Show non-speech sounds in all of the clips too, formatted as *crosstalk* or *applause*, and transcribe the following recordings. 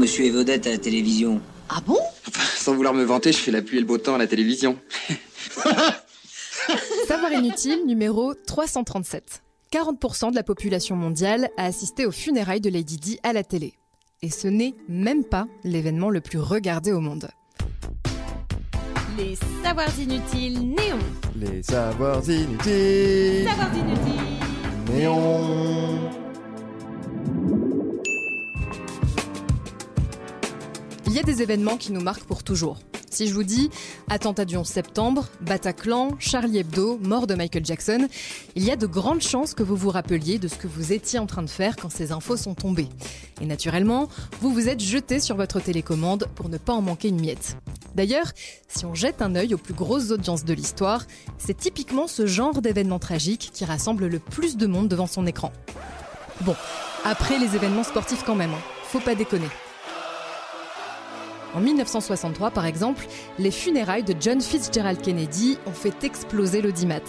monsieur est vedette à la télévision. Ah bon? Sans vouloir me vanter, je fais la pluie et le beau temps à la télévision. *laughs* Savoir inutile numéro 337. 40% de la population mondiale a assisté aux funérailles de Lady Di à la télé. Et ce n'est même pas l'événement le plus regardé au monde. Les savoirs inutiles néons. Les savoirs inutiles. Savoirs inutiles. Néon. Il y a des événements qui nous marquent pour toujours. Si je vous dis attentat du 11 septembre, Bataclan, Charlie Hebdo, mort de Michael Jackson, il y a de grandes chances que vous vous rappeliez de ce que vous étiez en train de faire quand ces infos sont tombées. Et naturellement, vous vous êtes jeté sur votre télécommande pour ne pas en manquer une miette. D'ailleurs, si on jette un œil aux plus grosses audiences de l'histoire, c'est typiquement ce genre d'événement tragique qui rassemble le plus de monde devant son écran. Bon, après les événements sportifs quand même, hein. faut pas déconner. En 1963, par exemple, les funérailles de John Fitzgerald Kennedy ont fait exploser l'audimat.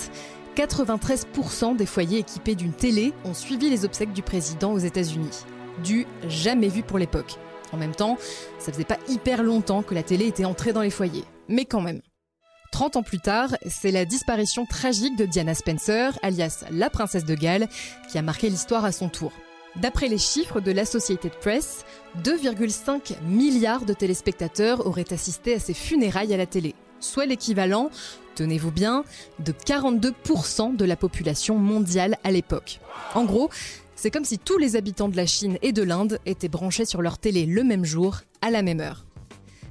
93% des foyers équipés d'une télé ont suivi les obsèques du président aux États-Unis. Du jamais vu pour l'époque. En même temps, ça faisait pas hyper longtemps que la télé était entrée dans les foyers. Mais quand même. 30 ans plus tard, c'est la disparition tragique de Diana Spencer, alias la princesse de Galles, qui a marqué l'histoire à son tour. D'après les chiffres de l'Associated Press, 2,5 milliards de téléspectateurs auraient assisté à ces funérailles à la télé, soit l'équivalent, tenez-vous bien, de 42% de la population mondiale à l'époque. En gros, c'est comme si tous les habitants de la Chine et de l'Inde étaient branchés sur leur télé le même jour, à la même heure.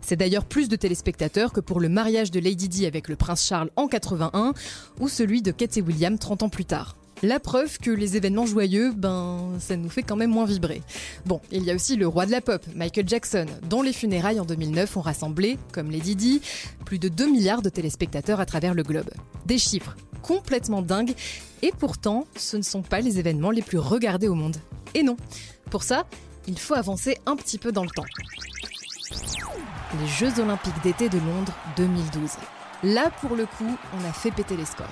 C'est d'ailleurs plus de téléspectateurs que pour le mariage de Lady Di avec le prince Charles en 81 ou celui de Kate et William 30 ans plus tard. La preuve que les événements joyeux, ben, ça nous fait quand même moins vibrer. Bon, il y a aussi le roi de la pop, Michael Jackson, dont les funérailles en 2009 ont rassemblé, comme Lady Di, plus de 2 milliards de téléspectateurs à travers le globe. Des chiffres complètement dingues, et pourtant, ce ne sont pas les événements les plus regardés au monde. Et non, pour ça, il faut avancer un petit peu dans le temps. Les Jeux Olympiques d'été de Londres 2012. Là, pour le coup, on a fait péter les scores.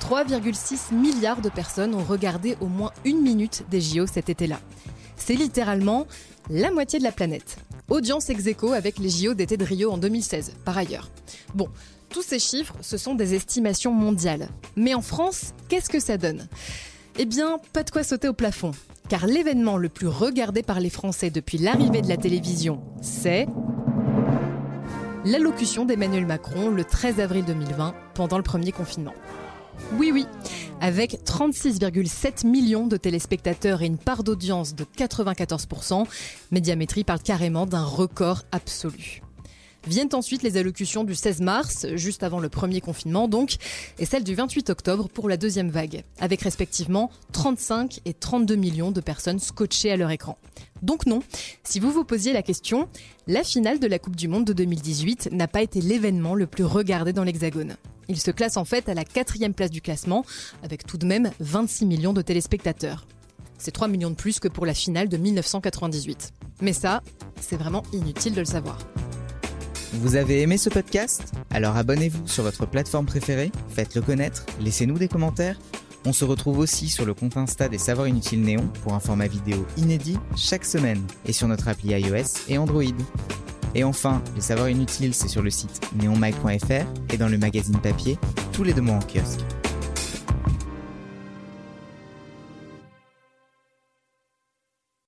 3,6 milliards de personnes ont regardé au moins une minute des JO cet été-là. C'est littéralement la moitié de la planète. Audience ex aequo avec les JO d'été de Rio en 2016, par ailleurs. Bon, tous ces chiffres, ce sont des estimations mondiales. Mais en France, qu'est-ce que ça donne? Eh bien, pas de quoi sauter au plafond. Car l'événement le plus regardé par les Français depuis l'arrivée de la télévision, c'est l'allocution d'Emmanuel Macron le 13 avril 2020 pendant le premier confinement. Oui, oui, avec 36,7 millions de téléspectateurs et une part d'audience de 94%, Médiamétrie parle carrément d'un record absolu. Viennent ensuite les allocutions du 16 mars, juste avant le premier confinement donc, et celle du 28 octobre pour la deuxième vague, avec respectivement 35 et 32 millions de personnes scotchées à leur écran. Donc non, si vous vous posiez la question, la finale de la Coupe du Monde de 2018 n'a pas été l'événement le plus regardé dans l'Hexagone. Il se classe en fait à la quatrième place du classement, avec tout de même 26 millions de téléspectateurs. C'est 3 millions de plus que pour la finale de 1998. Mais ça, c'est vraiment inutile de le savoir. Vous avez aimé ce podcast? Alors abonnez-vous sur votre plateforme préférée, faites-le connaître, laissez-nous des commentaires. On se retrouve aussi sur le compte Insta des Savoirs Inutiles Néon pour un format vidéo inédit chaque semaine et sur notre appli iOS et Android. Et enfin, les Savoirs Inutiles, c'est sur le site neonmag.fr et dans le magazine papier tous les deux mois en kiosque.